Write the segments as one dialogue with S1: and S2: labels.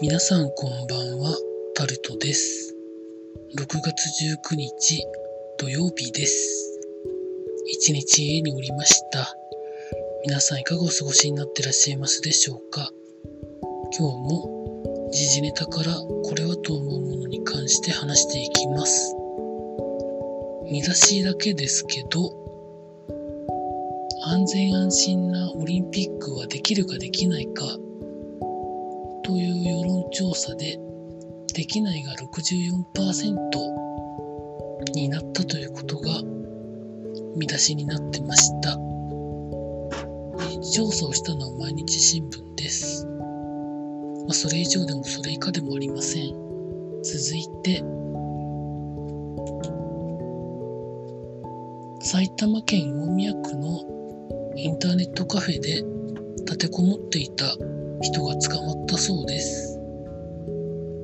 S1: 皆さんこんばんは、タルトです。6月19日土曜日です。一日家におりました。皆さんいかがお過ごしになってらっしゃいますでしょうか？今日も時事ネタからこれはと思うものに関して話していきます。見出しだけですけど、安全安心なオリンピックはできるかできないかという世論調査でできないが64%になったということが見出しになってました。調査をしたのは毎日新聞です。まあ、それ以上でもそれ以下でもありません。続いて、埼玉県大宮区のインターネットカフェで立てこもっていた人が捕まったそうです。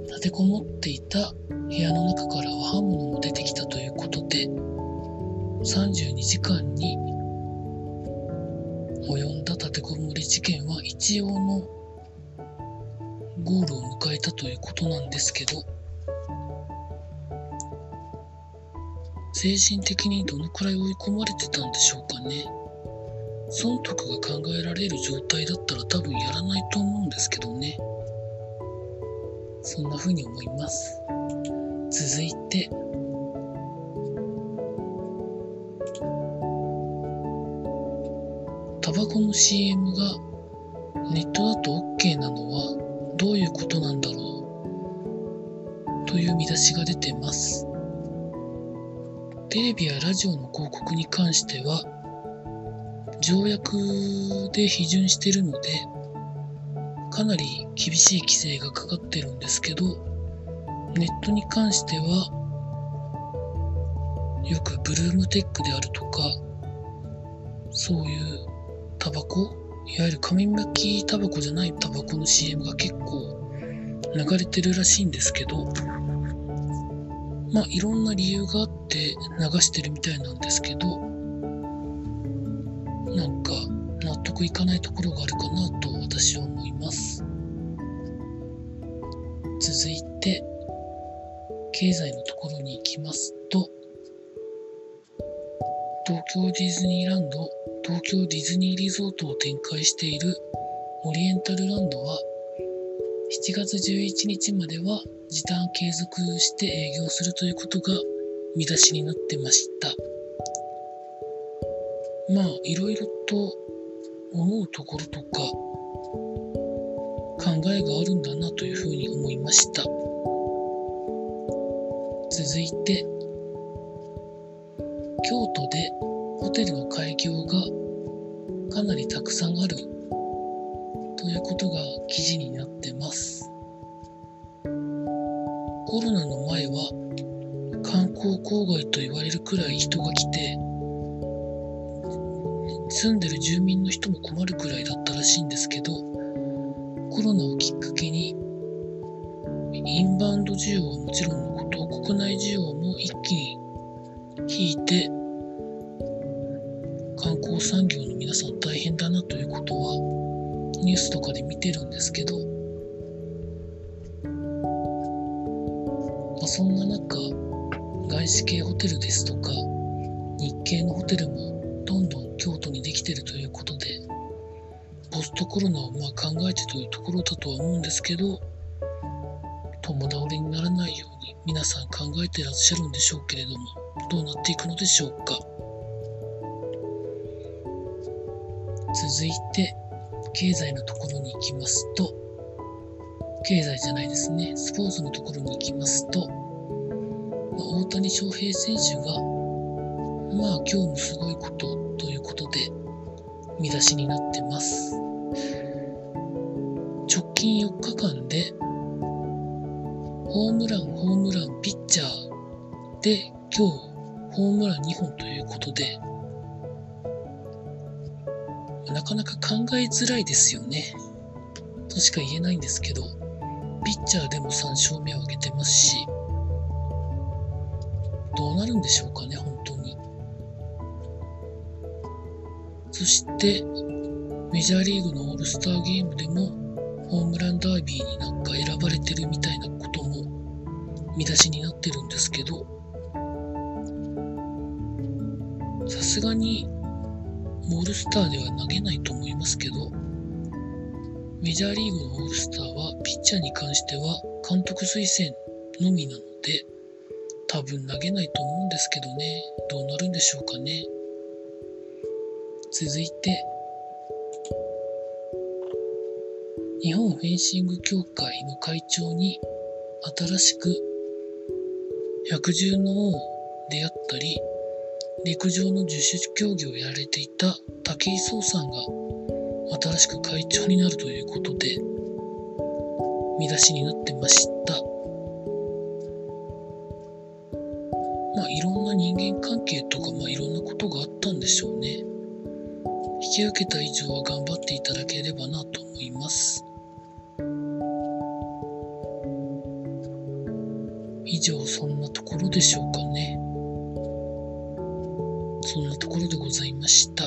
S1: 立てこもっていた部屋の中からは刃物も出てきたということで、32時間に及んだ立てこもり事件は一応のゴールを迎えたということなんですけど、精神的にどのくらい追い込まれてたんでしょうかね。損得が考えられる状態だったら多分やらないと思うんですけどね。そんな風に思います。続いて、タバコの CM がネットだと OK なのはどういうことなんだろうという見出しが出てます。テレビやラジオの広告に関しては条約で批准してるのでかなり厳しい規制がかかってるんですけどネットに関してはよくブルームテックであるとかそういうタバコいわゆる紙巻きタバコじゃないタバコの CM が結構流れてるらしいんですけどまあいろんな理由があって流してるみたいなんですけどなんか納得いかないところがあるかなと私は思います続いて経済のところに行きますと東京ディズニーランド東京ディズニーリゾートを展開しているオリエンタルランドは7月11日までは時短継続して営業するということが見出しになってました。まあいろいろと思うところとか考えがあるんだなというふうに思いました。続いて京都でホテルの開業がかなりたくさんあるということが記事になってます。コロナの前は観光郊外と言われるくらい人が来て住んでる住民の人も困るくらいだったらしいんですけどコロナをきっかけにインバウンド需要はもちろんのこと国内需要も一気に引いて観光産業の皆さん大変だなということはニュースとかで見てるんですけど、まあ、そんな中外資系ホテルですとか日系のホテルもどんどん京都にできてるということでポストコロナをまあ考えてというところだとは思うんですけど共倒れにならないように皆さん考えてらっしゃるんでしょうけれどもどうなっていくのでしょうか。続いて経済のところに行きますと経済じゃないですねスポーツのところに行きますと、大谷翔平選手がまあ今日もすごいことということで見出しになってます。直近4日間でホームランホームランピッチャーで今日ホームラン2本ということでなかなか考えづらいですよね。としか言えないんですけどピッチャーでも3勝目を挙げてますしどうなるんでしょうかねそしてメジャーリーグのオールスターゲームでもホームランダービーになんか選ばれてるみたいなことも見出しになってるんですけどさすがにオールスターでは投げないと思いますけどメジャーリーグのオールスターはピッチャーに関しては監督推薦のみなので多分投げないと思うんですけどね。どうなるんでしょうかね。続いて日本フェンシング協会の会長に新しく百獣の王であったり陸上の十種競技をやられていた武井壮さんが新しく会長になるということで見出しになってました。まあいろんな人間関係とかまあいろんなことがあったんでしょうね。引き受けた以上は頑張っていただければなと思います以上そんなところでしょうかね。そんなところでございました。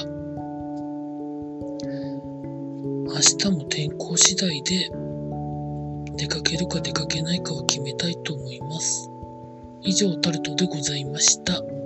S1: 明日も天候次第で出かけるか出かけないかを決めたいと思います。以上タルトでございました。